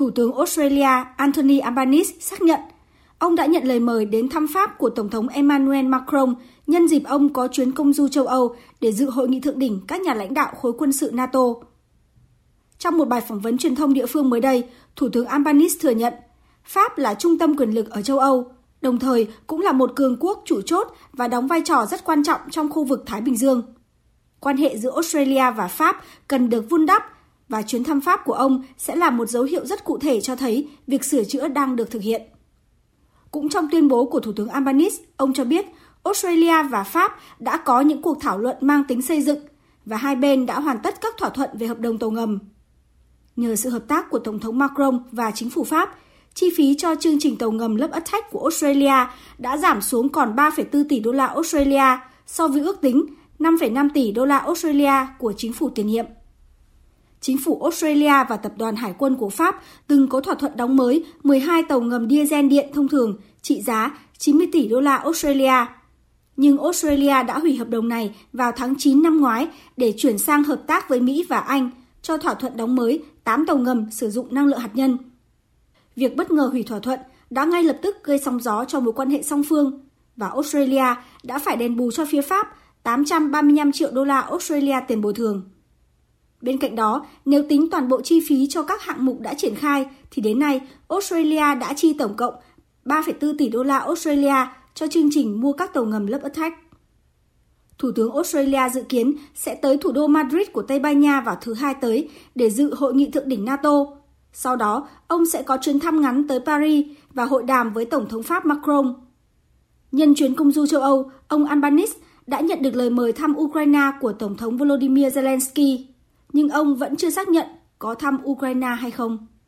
Thủ tướng Australia Anthony Albanese xác nhận ông đã nhận lời mời đến thăm Pháp của Tổng thống Emmanuel Macron nhân dịp ông có chuyến công du châu Âu để dự hội nghị thượng đỉnh các nhà lãnh đạo khối quân sự NATO. Trong một bài phỏng vấn truyền thông địa phương mới đây, Thủ tướng Albanese thừa nhận Pháp là trung tâm quyền lực ở châu Âu, đồng thời cũng là một cường quốc chủ chốt và đóng vai trò rất quan trọng trong khu vực Thái Bình Dương. Quan hệ giữa Australia và Pháp cần được vun đắp và chuyến thăm Pháp của ông sẽ là một dấu hiệu rất cụ thể cho thấy việc sửa chữa đang được thực hiện. Cũng trong tuyên bố của Thủ tướng Albanese, ông cho biết Australia và Pháp đã có những cuộc thảo luận mang tính xây dựng và hai bên đã hoàn tất các thỏa thuận về hợp đồng tàu ngầm. Nhờ sự hợp tác của Tổng thống Macron và chính phủ Pháp, chi phí cho chương trình tàu ngầm lớp Attack của Australia đã giảm xuống còn 3,4 tỷ đô la Australia so với ước tính 5,5 tỷ đô la Australia của chính phủ tiền nhiệm. Chính phủ Australia và tập đoàn Hải quân của Pháp từng có thỏa thuận đóng mới 12 tàu ngầm diesel điện thông thường trị giá 90 tỷ đô la Australia. Nhưng Australia đã hủy hợp đồng này vào tháng 9 năm ngoái để chuyển sang hợp tác với Mỹ và Anh cho thỏa thuận đóng mới 8 tàu ngầm sử dụng năng lượng hạt nhân. Việc bất ngờ hủy thỏa thuận đã ngay lập tức gây sóng gió cho mối quan hệ song phương và Australia đã phải đền bù cho phía Pháp 835 triệu đô la Australia tiền bồi thường. Bên cạnh đó, nếu tính toàn bộ chi phí cho các hạng mục đã triển khai, thì đến nay Australia đã chi tổng cộng 3,4 tỷ đô la Australia cho chương trình mua các tàu ngầm lớp Attack. Thủ tướng Australia dự kiến sẽ tới thủ đô Madrid của Tây Ban Nha vào thứ hai tới để dự hội nghị thượng đỉnh NATO. Sau đó, ông sẽ có chuyến thăm ngắn tới Paris và hội đàm với Tổng thống Pháp Macron. Nhân chuyến công du châu Âu, ông Albanese đã nhận được lời mời thăm Ukraine của Tổng thống Volodymyr Zelensky nhưng ông vẫn chưa xác nhận có thăm Ukraine hay không.